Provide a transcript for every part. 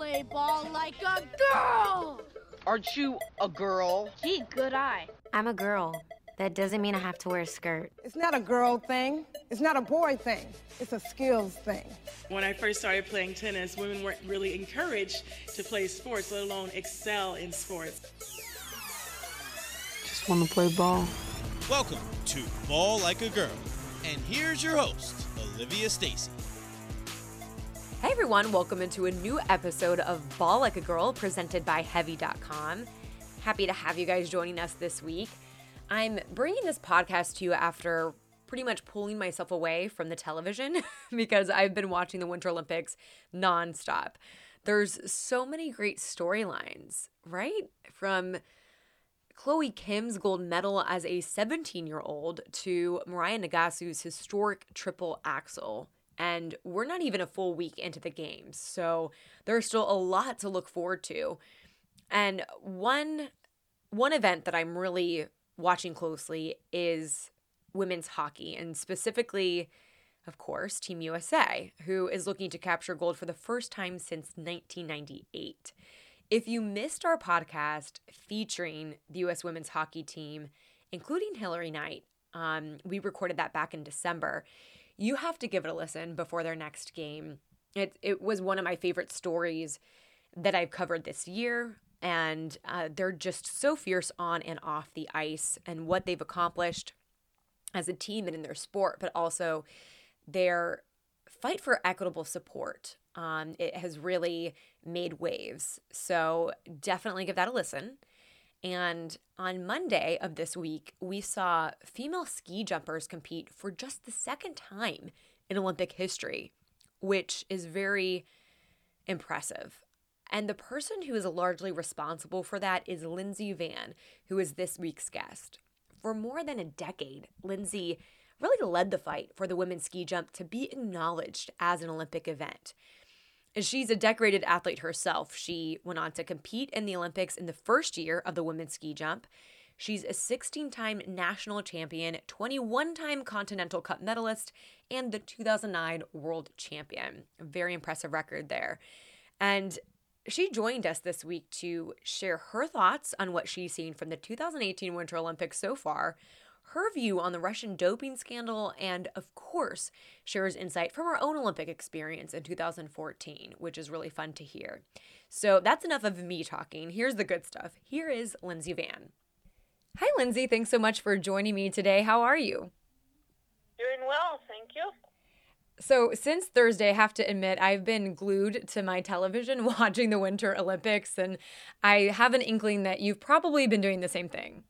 play ball like a girl. Aren't you a girl? Gee, good eye. I'm a girl. That doesn't mean I have to wear a skirt. It's not a girl thing. It's not a boy thing. It's a skills thing. When I first started playing tennis, women weren't really encouraged to play sports, let alone excel in sports. Just want to play ball. Welcome to Ball Like a Girl. And here's your host, Olivia Stacy. Hey everyone, welcome into a new episode of Ball Like a Girl presented by Heavy.com. Happy to have you guys joining us this week. I'm bringing this podcast to you after pretty much pulling myself away from the television because I've been watching the Winter Olympics nonstop. There's so many great storylines, right? From Chloe Kim's gold medal as a 17 year old to Mirai Nagasu's historic triple axel. And we're not even a full week into the games. So there's still a lot to look forward to. And one one event that I'm really watching closely is women's hockey, and specifically, of course, Team USA, who is looking to capture gold for the first time since 1998. If you missed our podcast featuring the U.S. women's hockey team, including Hilary Knight, um, we recorded that back in December. You have to give it a listen before their next game. It, it was one of my favorite stories that I've covered this year and uh, they're just so fierce on and off the ice and what they've accomplished as a team and in their sport, but also their fight for equitable support. Um, it has really made waves. So definitely give that a listen. And on Monday of this week, we saw female ski jumpers compete for just the second time in Olympic history, which is very impressive. And the person who is largely responsible for that is Lindsey Van, who is this week's guest. For more than a decade, Lindsey really led the fight for the women's ski jump to be acknowledged as an Olympic event. She's a decorated athlete herself. She went on to compete in the Olympics in the first year of the women's ski jump. She's a 16 time national champion, 21 time Continental Cup medalist, and the 2009 world champion. Very impressive record there. And she joined us this week to share her thoughts on what she's seen from the 2018 Winter Olympics so far, her view on the Russian doping scandal, and of course, shares insight from her own Olympic experience in 2014, which is really fun to hear. So that's enough of me talking. Here's the good stuff. Here is Lindsey Van. Hi, Lindsey. Thanks so much for joining me today. How are you? Doing well, thank you. So, since Thursday, I have to admit, I've been glued to my television watching the Winter Olympics, and I have an inkling that you've probably been doing the same thing.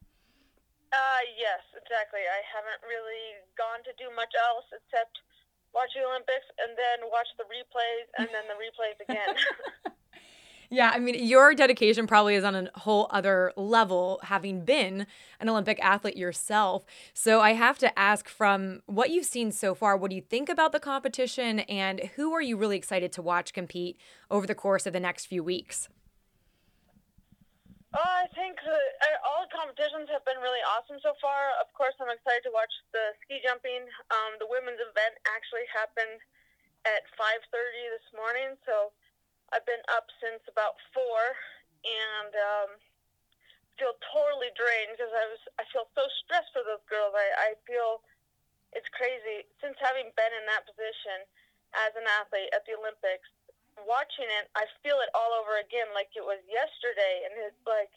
Uh, yes, exactly. I haven't really gone to do much else except watch the Olympics and then watch the replays and then the replays again. Yeah, I mean, your dedication probably is on a whole other level, having been an Olympic athlete yourself. So I have to ask from what you've seen so far, what do you think about the competition and who are you really excited to watch compete over the course of the next few weeks? Uh, I think uh, all the competitions have been really awesome so far. Of course, I'm excited to watch the ski jumping. Um, the women's event actually happened at 5:30 this morning, so I've been up since about four, and um, feel totally drained because I was I feel so stressed for those girls. I, I feel it's crazy since having been in that position as an athlete at the Olympics. Watching it, I feel it all over again, like it was yesterday, and it's like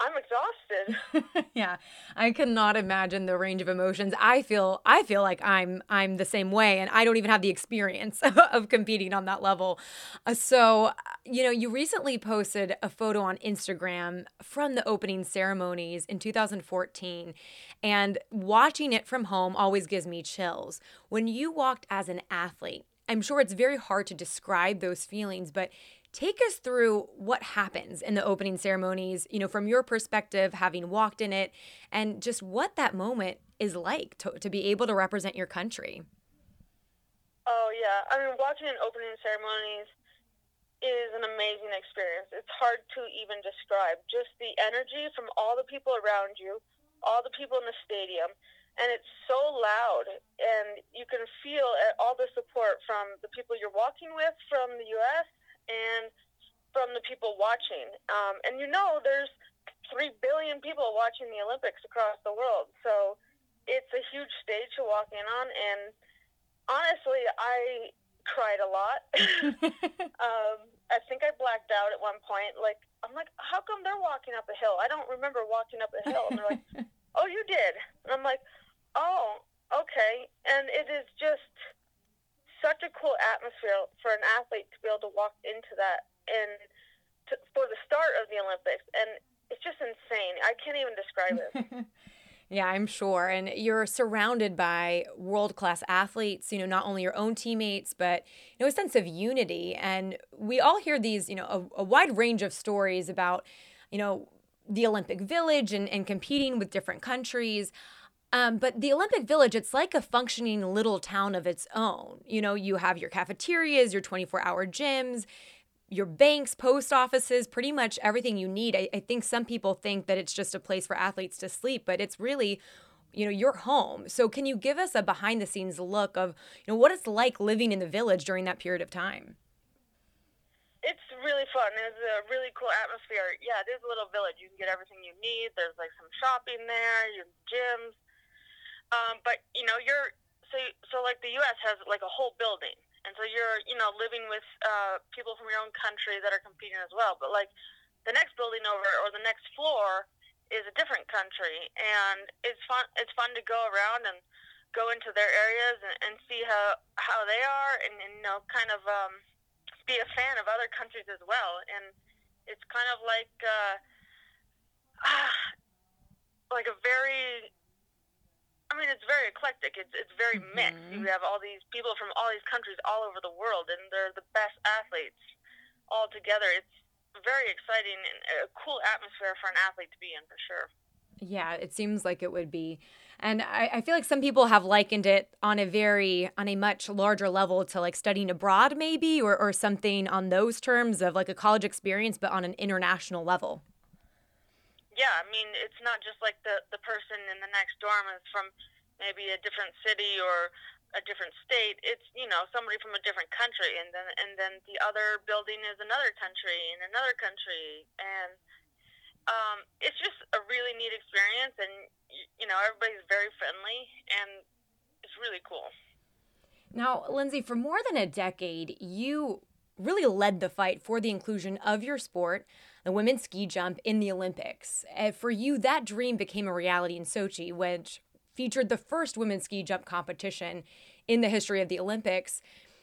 I'm exhausted. yeah. I cannot imagine the range of emotions. I feel I feel like I'm I'm the same way and I don't even have the experience of competing on that level. Uh, so, you know, you recently posted a photo on Instagram from the opening ceremonies in 2014 and watching it from home always gives me chills. When you walked as an athlete, I'm sure it's very hard to describe those feelings, but Take us through what happens in the opening ceremonies, you know, from your perspective, having walked in it, and just what that moment is like to, to be able to represent your country. Oh, yeah. I mean, watching an opening ceremonies is an amazing experience. It's hard to even describe. Just the energy from all the people around you, all the people in the stadium, and it's so loud and you can feel all the support from the people you're walking with from the US and from the people watching. Um, and you know, there's three billion people watching the Olympics across the world, so it's a huge stage to walk in on. And honestly, I cried a lot. um, I think I blacked out at one point. Like, I'm like, how come they're walking up a hill? I don't remember walking up a hill. And they're like, oh, you did. And I'm like, oh, okay. And it is just such a cool atmosphere for an athlete to be able to walk into that and to, for the start of the Olympics. And it's just insane. I can't even describe it. Yeah, I'm sure. And you're surrounded by world class athletes, you know, not only your own teammates, but, you know, a sense of unity. And we all hear these, you know, a, a wide range of stories about, you know, the Olympic Village and, and competing with different countries. Um, but the Olympic Village, it's like a functioning little town of its own. You know, you have your cafeterias, your 24 hour gyms, your banks, post offices, pretty much everything you need. I, I, think some people think that it's just a place for athletes to sleep, but it's really, you know, your home. So can you give us a behind the scenes look of, you know, what it's like living in the village during that period of time? It's really fun. It's a really cool atmosphere. Yeah, it is a little village. You can get everything you need. There's like some shopping there, your gyms. Um, but you know, you're so so like the U.S. has like a whole building and so you're you know living with uh, people from your own country that are competing as well. But like the next building over or the next floor is a different country, and it's fun. It's fun to go around and go into their areas and, and see how how they are, and, and you know kind of um, be a fan of other countries as well. And it's kind of like uh, like a very I mean, it's very eclectic. It's it's very mm-hmm. mixed. You have all these people from all these countries all over the world, and they're the best athletes all together. It's very exciting and a cool atmosphere for an athlete to be in, for sure. Yeah, it seems like it would be. And I, I, feel like some people have likened it on a very, on a much larger level to like studying abroad, maybe, or, or something on those terms of like a college experience, but on an international level yeah, I mean, it's not just like the the person in the next dorm is from maybe a different city or a different state. It's you know somebody from a different country, and then and then the other building is another country and another country, and um, it's just a really neat experience, and you know everybody's very friendly, and it's really cool. Now, Lindsey, for more than a decade, you really led the fight for the inclusion of your sport the women's ski jump in the Olympics. And for you, that dream became a reality in Sochi, which featured the first women's ski jump competition in the history of the Olympics.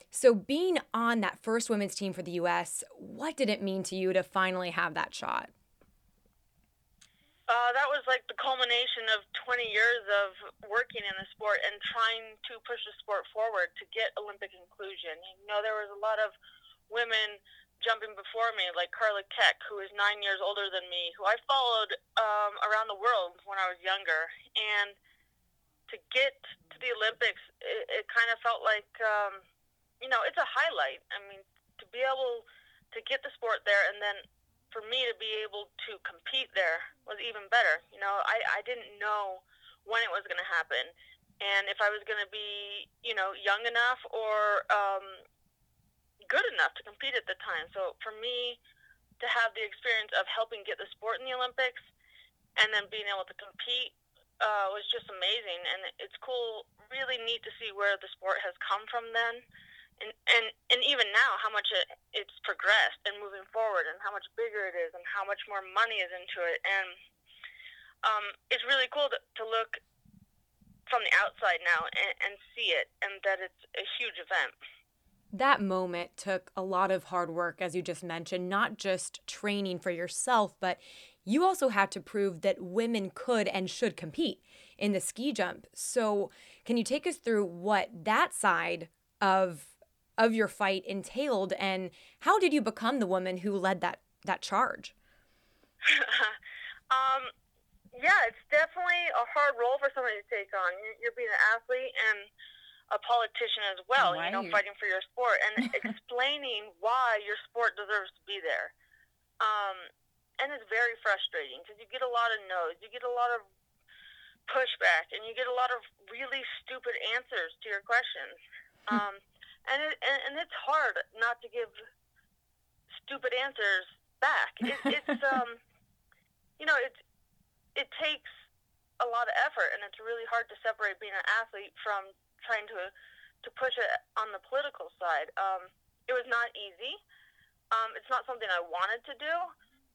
So, being on that first women's team for the US, what did it mean to you to finally have that shot? Uh, that was like the culmination of 20 years of working in the sport and trying to push the sport forward to get Olympic inclusion. You know, there was a lot of women jumping before me, like Karla Keck, who is nine years older than me, who I followed um, around the world when I was younger. And to get to the Olympics, it, it kind of felt like, um, you know, it's a highlight. I mean, to be able to get the sport there and then for me to be able to compete there was even better. You know, I, I didn't know when it was going to happen and if I was going to be, you know, young enough or um, good enough to compete at the time. So for me to have the experience of helping get the sport in the Olympics and then being able to compete uh, was just amazing. And it's cool, really neat to see where the sport has come from then. And, and, and even now, how much it, it's progressed and moving forward, and how much bigger it is, and how much more money is into it. And um, it's really cool to, to look from the outside now and, and see it, and that it's a huge event that moment took a lot of hard work, as you just mentioned, not just training for yourself, but you also had to prove that women could and should compete in the ski jump. So, can you take us through what that side of of your fight entailed and how did you become the woman who led that that charge? um, yeah, it's definitely a hard role for somebody to take on. You're being an athlete and a politician as well, you know, fighting for your sport and explaining why your sport deserves to be there. Um, and it's very frustrating because you get a lot of no's, you get a lot of pushback, and you get a lot of really stupid answers to your questions. Um, and, it, and and it's hard not to give stupid answers back. It, it's um, you know, it it takes a lot of effort, and it's really hard to separate being an athlete from trying to to push it on the political side. Um, it was not easy. Um, it's not something I wanted to do,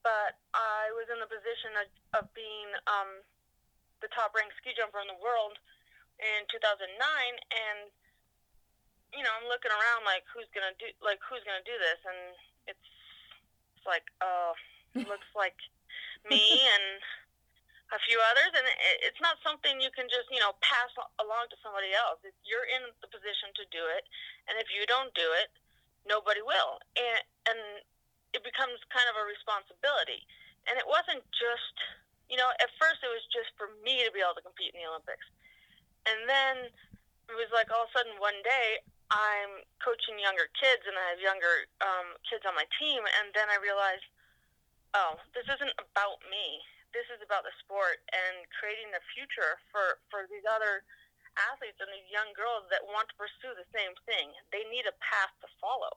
but I was in the position of, of being um, the top ranked ski jumper in the world in 2009, and you know, I'm looking around like who's gonna do like who's gonna do this, and it's it's like, oh, uh, looks like me and a few others, and it's not something you can just you know pass along to somebody else. If you're in the position to do it, and if you don't do it, nobody will, and and it becomes kind of a responsibility. And it wasn't just you know at first it was just for me to be able to compete in the Olympics, and then it was like all of a sudden one day I'm coaching younger kids and I have younger um, kids on my team, and then I realized, oh, this isn't about me this is about the sport and creating the future for, for these other athletes and these young girls that want to pursue the same thing. They need a path to follow.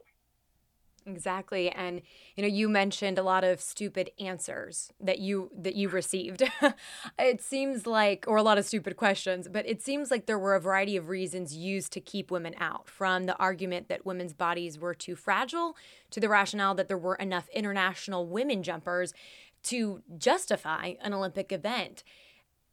Exactly. And you know, you mentioned a lot of stupid answers that you that you received. it seems like or a lot of stupid questions, but it seems like there were a variety of reasons used to keep women out, from the argument that women's bodies were too fragile to the rationale that there were enough international women jumpers to justify an Olympic event.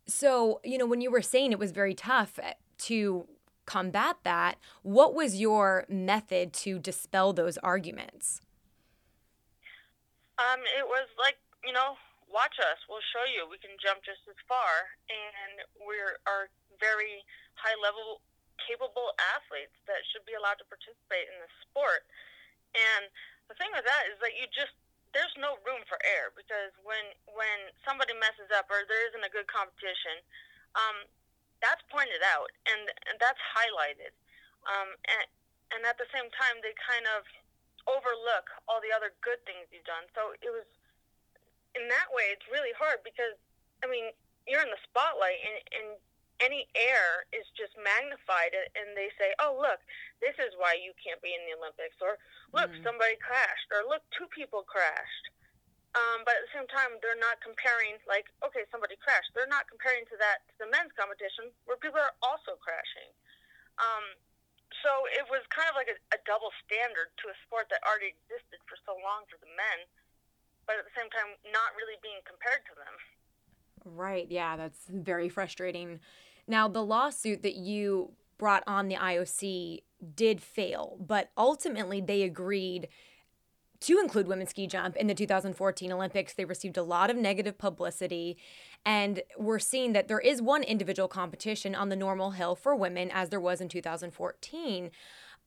So, you know, when you were saying it was very tough eh, to combat that, what was your method to dispel those arguments? Um, it was like, you know, watch us. We'll show you. We can jump just as far. And we're are very high level, capable athletes that should be allowed to participate in the sport. And the thing with that is that you just there's no room for error because when when somebody messes up or there isn't a good competition, um, that's pointed out and, and that's highlighted. Um, and and at the same time, they kind of overlook all the other good things you've done. So it was in that way, it's really hard because I mean you're in the spotlight and, and any error is just magnified and they say, oh, look, this is why you can't be in the Olympics. Or look, mm-hmm. somebody crashed. Or look, two people crashed. Um, but at the same time, they're not comparing, like, okay, somebody crashed. They're not comparing to that to the men's competition where people are also crashing. Um, so it was kind of like a, a double standard to a sport that already existed for so long for the men, but at the same time, not really being compared to them. Right. Yeah, that's very frustrating. Now, the lawsuit that you brought on the IOC did fail, but ultimately they agreed to include women's ski jump in the 2014 Olympics. They received a lot of negative publicity, and we're seeing that there is one individual competition on the normal hill for women, as there was in 2014.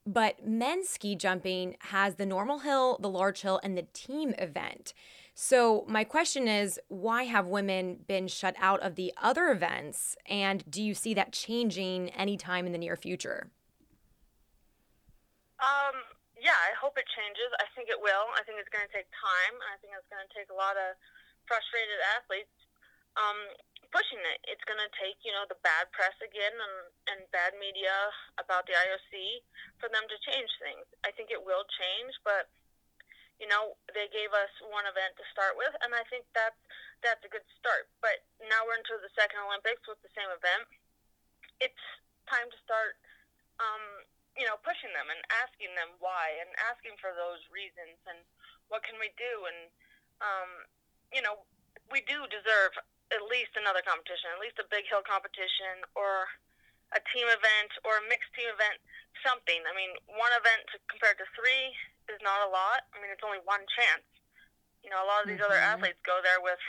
But men's ski jumping has the normal hill, the large hill, and the team event. So, my question is why have women been shut out of the other events? And do you see that changing anytime in the near future? Um, yeah, I hope it changes. I think it will. I think it's going to take time. I think it's going to take a lot of frustrated athletes um, pushing it. It's going to take, you know, the bad press again and, and bad media about the IOC for them to change things. I think it will change, but you know, they gave us one event to start with, and I think that's that's a good start. But now we're into the second Olympics with the same event. It's time to start, um, you know, pushing them and asking them why and asking for those reasons and what can we do and, um, you know, we do deserve at least another competition, at least a big hill competition or a team event or a mixed team event, something. I mean, one event compared to three is not a lot. I mean, it's only one chance. You know, a lot of these mm-hmm. other athletes go there with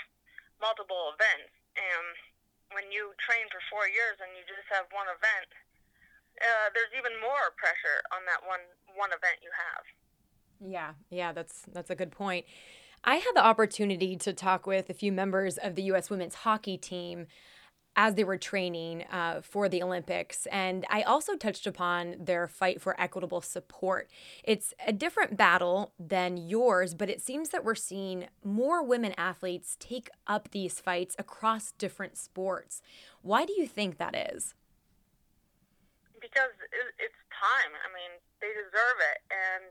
multiple events, and when you train for four years and you just have one event, uh, there's even more pressure on that one one event you have. Yeah, yeah, that's that's a good point. I had the opportunity to talk with a few members of the U.S. women's hockey team as they were training uh, for the Olympics. And I also touched upon their fight for equitable support. It's a different battle than yours, but it seems that we're seeing more women athletes take up these fights across different sports. Why do you think that is? Because it's time. I mean, they deserve it. And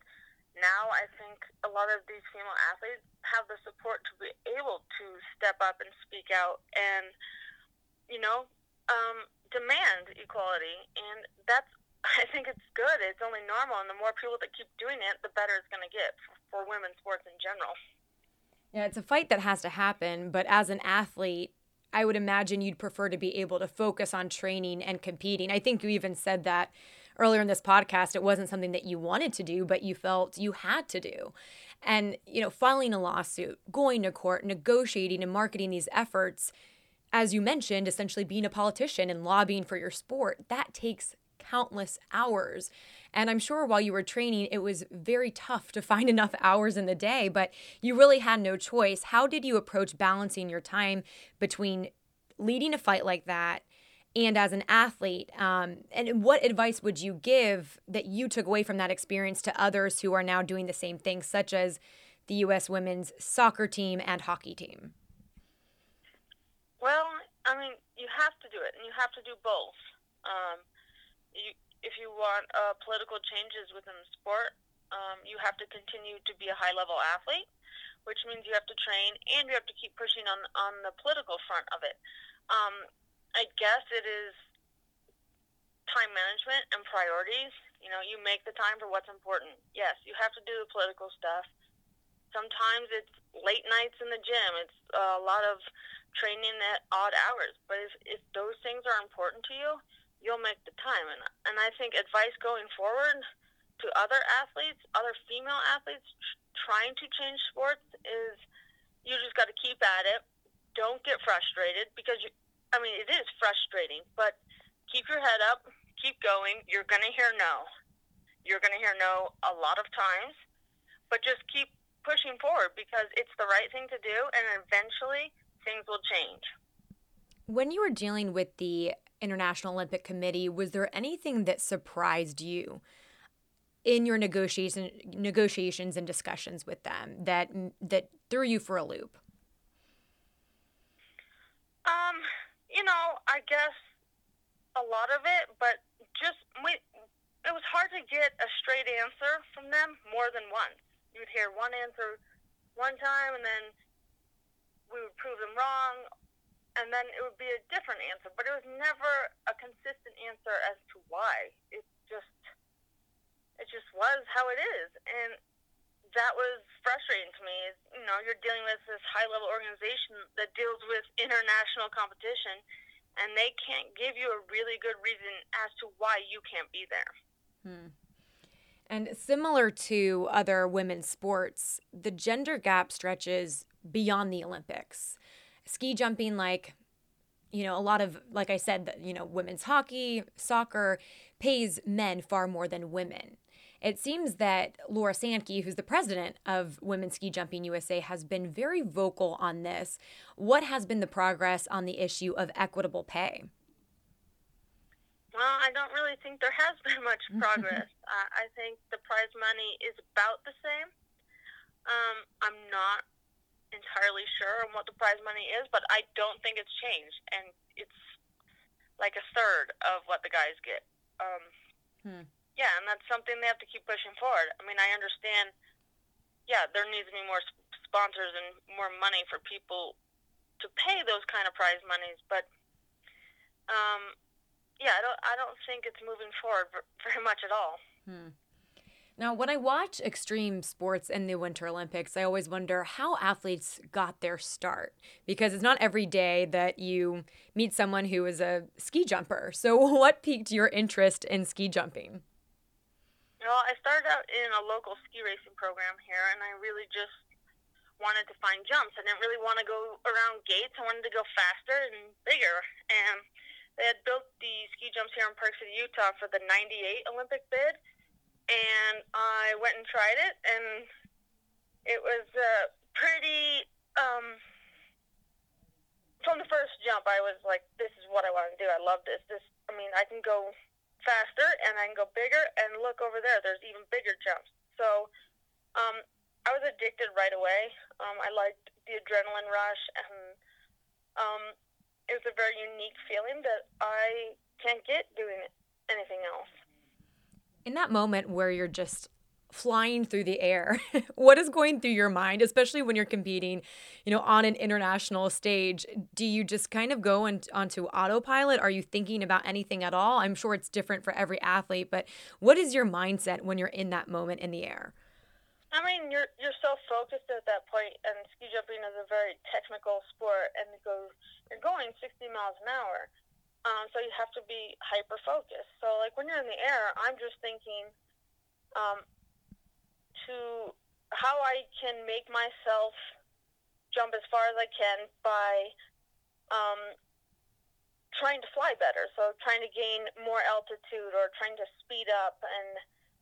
now I think a lot of these female athletes have the support to be able to step up and speak out and, you know, um, demand equality. And that's, I think it's good. It's only normal. And the more people that keep doing it, the better it's going to get for, for women's sports in general. Yeah, it's a fight that has to happen. But as an athlete, I would imagine you'd prefer to be able to focus on training and competing. I think you even said that earlier in this podcast. It wasn't something that you wanted to do, but you felt you had to do. And, you know, filing a lawsuit, going to court, negotiating and marketing these efforts, as you mentioned, essentially being a politician and lobbying for your sport, that takes countless hours. And I'm sure while you were training, it was very tough to find enough hours in the day, but you really had no choice. How did you approach balancing your time between leading a fight like that and as an athlete? Um, and what advice would you give that you took away from that experience to others who are now doing the same thing, such as the U.S. women's soccer team and hockey team? Well, I mean, you have to do it, and you have to do both. Um, you, if you want uh, political changes within the sport, um, you have to continue to be a high level athlete, which means you have to train and you have to keep pushing on on the political front of it. Um, I guess it is time management and priorities. You know, you make the time for what's important. Yes, you have to do the political stuff. Sometimes it's late nights in the gym. It's a lot of training at odd hours. But if, if those things are important to you, you'll make the time. And, and I think advice going forward to other athletes, other female athletes trying to change sports is you just got to keep at it. Don't get frustrated because you, I mean, it is frustrating, but keep your head up, keep going. You're going to hear no. You're going to hear no a lot of times, but just keep pushing forward because it's the right thing to do, and eventually things will change. When you were dealing with the International Olympic Committee, was there anything that surprised you in your negotiation negotiations and discussions with them that that threw you for a loop? Um, you know, I guess a lot of it, but just we, it was hard to get a straight answer from them more than once. You would hear one answer one time, and then we would prove them wrong, and then it would be a different answer, but it was never a consistent answer as to why. It just it just was how it is, and that was frustrating to me. Is you know you're dealing with this high level organization that deals with international competition, and they can't give you a really good reason as to why you can't be there. Hmm. And similar to other women's sports, the gender gap stretches beyond the Olympics ski jumping like you know a lot of like i said you know women's hockey soccer pays men far more than women it seems that Laura Sankey, who's the president of Women's Ski Jumping USA, has been very vocal on this. What has been the progress on the issue of equitable pay? Well, I don't really think there has been much progress. uh, I think the prize money is about the same. Um, I'm not entirely sure on what the prize money is, but I don't think it's changed, and it's like a third of what the guys get. Um, hmm. Yeah, and that's something they have to keep pushing forward. I mean, I understand. Yeah, there needs to be more sponsors and more money for people to pay those kind of prize monies, but um, yeah, I don't. I don't think it's moving forward very much at all. Hmm. Now, when I watch extreme sports and the Winter Olympics, I always wonder how athletes got their start because it's not every day that you meet someone who is a ski jumper. So, what piqued your interest in ski jumping? Well, I started out in a local ski racing program here, and I really just wanted to find jumps. I didn't really want to go around gates. I wanted to go faster and bigger. And they had built the ski jumps here in Park City, Utah for the 98 Olympic bid and I went and tried it, and it was uh, pretty. Um, from the first jump, I was like, "This is what I want to do. I love this. This, I mean, I can go faster and I can go bigger. And look over there, there's even bigger jumps. So, um, I was addicted right away. Um, I liked the adrenaline rush, and um, it was a very unique feeling that I can't get doing anything else in that moment where you're just flying through the air. what is going through your mind, especially when you're competing, you know, on an international stage? Do you just kind of go in, onto autopilot? Are you thinking about anything at all? I'm sure it's different for every athlete, but what is your mindset when you're in that moment in the air? I mean, you're you're so focused at that point, and ski jumping is a very technical sport, and it goes you're going 60 miles an hour, um, so you have to be hyper focused. So like when you're in the air, I'm just thinking, um, to how I can make myself jump as far as I can by um, trying to fly better. So trying to gain more altitude or trying to speed up and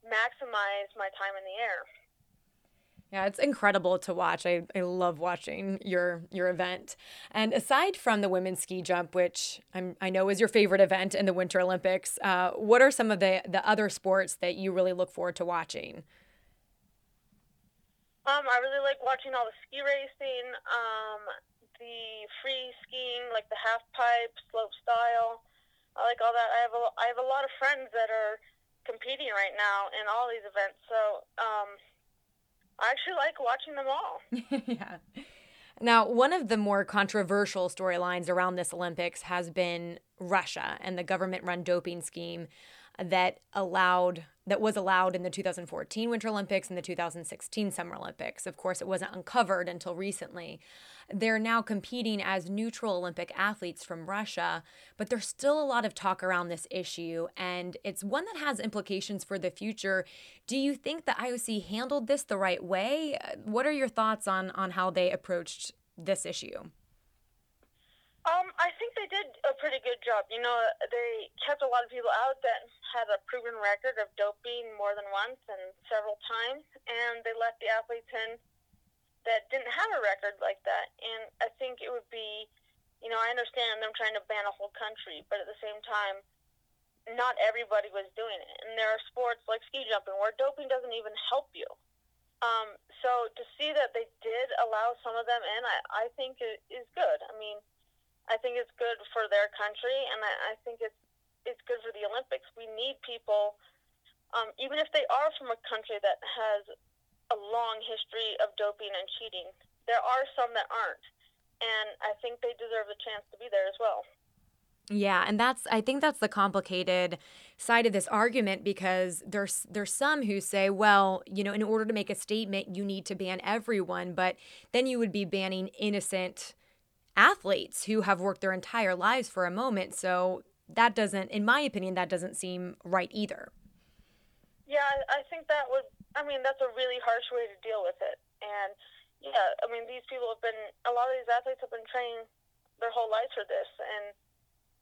maximize my time in the air. Yeah, it's incredible to watch. I, I love watching your your event. And aside from the women's ski jump, which I'm, I know is your favorite event in the Winter Olympics, uh, what are some of the, the other sports that you really look forward to watching? Um, I really like watching all the ski racing, um, the free skiing, like the half pipe, slope style. I like all that. I have a, I have a lot of friends that are competing right now in all these events, so um, I actually like watching them all. yeah. Now, one of the more controversial storylines around this Olympics has been Russia and the government run doping scheme that allowed that was allowed in the 2014 Winter Olympics and the 2016 Summer Olympics. Of course, it wasn't uncovered until recently. They're now competing as neutral Olympic athletes from Russia, but there's still a lot of talk around this issue, and it's one that has implications for the future. Do you think the IOC handled this the right way? What are your thoughts on on how they approached this issue? Um, I think they did a pretty good job. You know, they kept a lot of people out that had a proven record of doping more than once and several times, and they let the athletes in that didn't have a record like that. And I think it would be, you know, I understand them trying to ban a whole country, but at the same time, not everybody was doing it. And there are sports like ski jumping where doping doesn't even help you. Um, so to see that they did allow some of them in, I, I think it is good. I mean, I think it's good for their country, and I, I think it's it's good for the Olympics. We need people, um, even if they are from a country that has a long history of doping and cheating. There are some that aren't, and I think they deserve a chance to be there as well. Yeah, and that's I think that's the complicated side of this argument because there's there's some who say, well, you know, in order to make a statement, you need to ban everyone, but then you would be banning innocent athletes who have worked their entire lives for a moment. So that doesn't, in my opinion, that doesn't seem right either. Yeah, I think that would, I mean, that's a really harsh way to deal with it. And yeah, I mean, these people have been, a lot of these athletes have been training their whole lives for this. And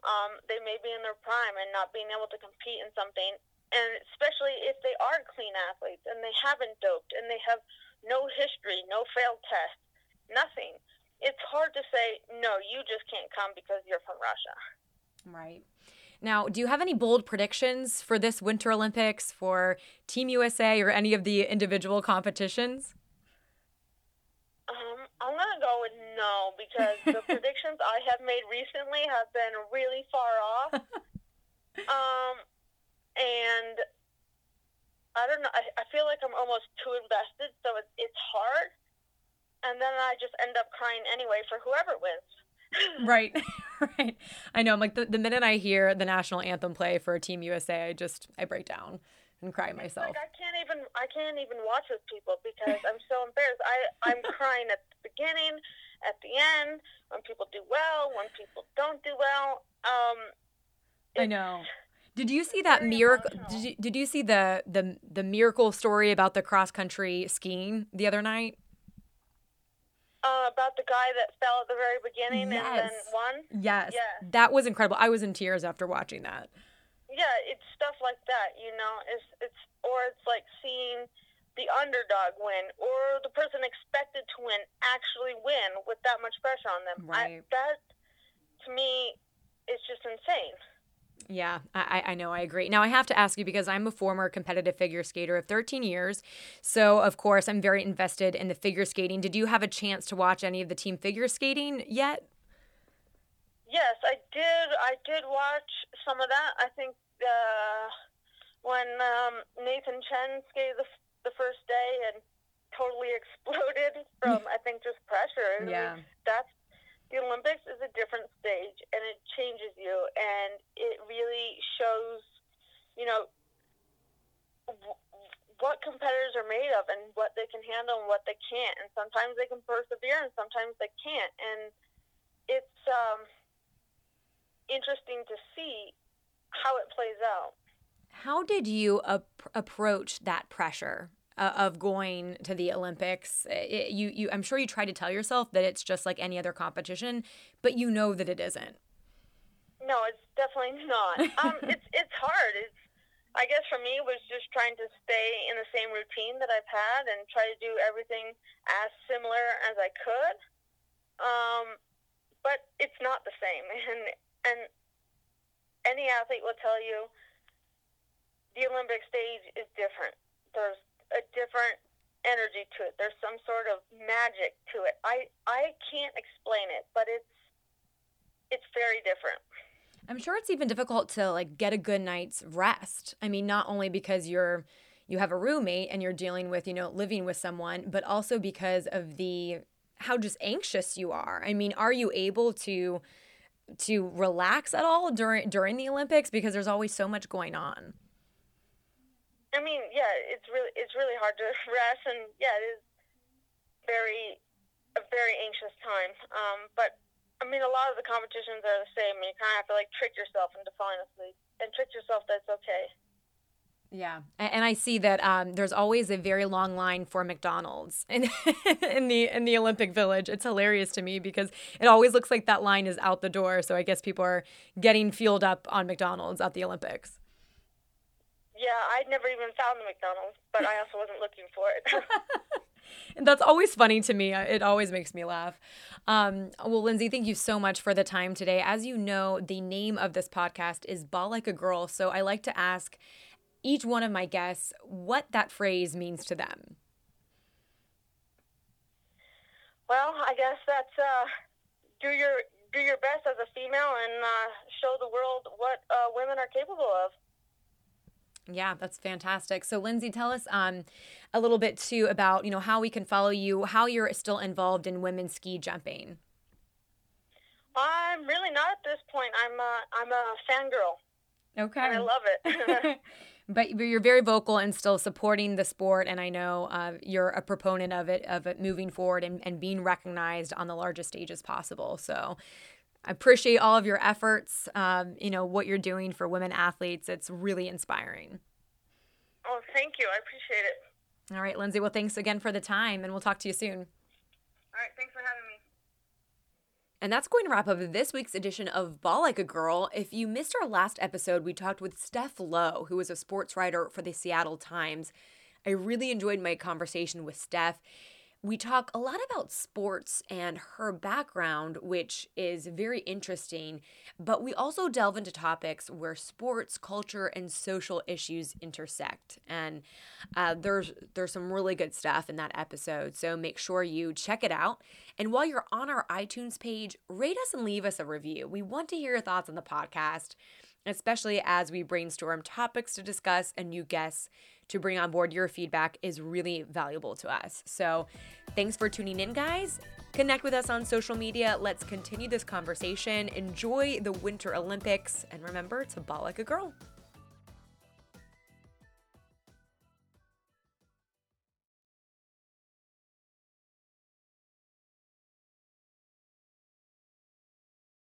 um, they may be in their prime and not being able to compete in something. And especially if they are clean athletes and they haven't doped and they have no history, no failed tests, nothing it's hard to say no you just can't come because you're from russia. Right. Now do you have any bold predictions for this winter olympics for team usa or any of the individual competitions? Um, i'm going to go with no because the predictions i have made recently have been really far off. Um, and i don't know I, I feel like i'm almost too invested so it's, it's hard and then I just end up crying anyway for whoever wins. right, right. I know. I'm like the, the minute I hear the national anthem play for Team USA, I just I break down and cry myself. Like I can't even I can't even watch with people because I'm so embarrassed. I I'm crying at the beginning, at the end, when people do well, when people don't do well. Um, I know. Did you see that miracle? Did you, did you see the, the the miracle story about the cross country skiing the other night? Uh, about the guy that fell at the very beginning yes. and then won. Yes. Yeah. That was incredible. I was in tears after watching that. Yeah, it's stuff like that, you know. It's it's or it's like seeing the underdog win or the person expected to win actually win with that much pressure on them. Right. I, that to me is just insane. Yeah, I, I know. I agree. Now, I have to ask you because I'm a former competitive figure skater of 13 years. So, of course, I'm very invested in the figure skating. Did you have a chance to watch any of the team figure skating yet? Yes, I did. I did watch some of that. I think uh, when um, Nathan Chen skated the, the first day and totally exploded from I think just pressure. Yeah. that's the Olympics is a different stage and it changes you and it really shows, you know, w- what competitors are made of and what they can handle and what they can't. And sometimes they can persevere and sometimes they can't. And it's um, interesting to see how it plays out. How did you ap- approach that pressure uh, of going to the Olympics? It, you, you, I'm sure you try to tell yourself that it's just like any other competition, but you know that it isn't. No, it's definitely not. Um, it's it's hard. It's I guess for me it was just trying to stay in the same routine that I've had and try to do everything as similar as I could. Um, but it's not the same, and and any athlete will tell you the Olympic stage is different. There's a different energy to it. There's some sort of magic to it. I I can't explain it, but it's it's very different. I'm sure it's even difficult to like get a good night's rest. I mean, not only because you're you have a roommate and you're dealing with, you know, living with someone, but also because of the how just anxious you are. I mean, are you able to to relax at all during during the Olympics because there's always so much going on? I mean, yeah, it's really it's really hard to rest, and yeah, it is very a very anxious time. Um, but I mean, a lot of the competitions are the same, and you kind of have to like trick yourself into falling asleep and trick yourself that's okay. Yeah, and I see that um, there's always a very long line for McDonald's in in the in the Olympic Village. It's hilarious to me because it always looks like that line is out the door. So I guess people are getting fueled up on McDonald's at the Olympics. Yeah, I'd never even found the McDonald's, but I also wasn't looking for it. And that's always funny to me. It always makes me laugh. Um, well, Lindsey, thank you so much for the time today. As you know, the name of this podcast is Ball Like a Girl. So I like to ask each one of my guests what that phrase means to them. well, I guess that's uh, do your do your best as a female and uh, show the world what uh, women are capable of. Yeah, that's fantastic. So, Lindsey, tell us um, a little bit too about you know how we can follow you, how you're still involved in women's ski jumping. I'm really not at this point. I'm uh, I'm a fangirl. Okay, and I love it. but you're very vocal and still supporting the sport, and I know uh, you're a proponent of it, of it moving forward and, and being recognized on the largest stages possible. So, I appreciate all of your efforts. Um, you know what you're doing for women athletes. It's really inspiring. oh, thank you. I appreciate it. All right, Lindsey. Well, thanks again for the time, and we'll talk to you soon. All right, thanks for having me. And that's going to wrap up this week's edition of Ball Like a Girl. If you missed our last episode, we talked with Steph Loh, who is a sports writer for the Seattle Times. I really enjoyed my conversation with Steph. We talk a lot about sports and her background, which is very interesting, but we also delve into topics where sports, culture, and social issues intersect. And uh, there's there's some really good stuff in that episode, so make sure you check it out. And while you're on our iTunes page, rate us and leave us a review. We want to hear your thoughts on the podcast, especially as we brainstorm topics to discuss and new guests to bring on board. Your feedback is really valuable to us. So, thanks for tuning in, guys. Connect with us on social media. Let's continue this conversation. Enjoy the Winter Olympics and remember to ball like a girl.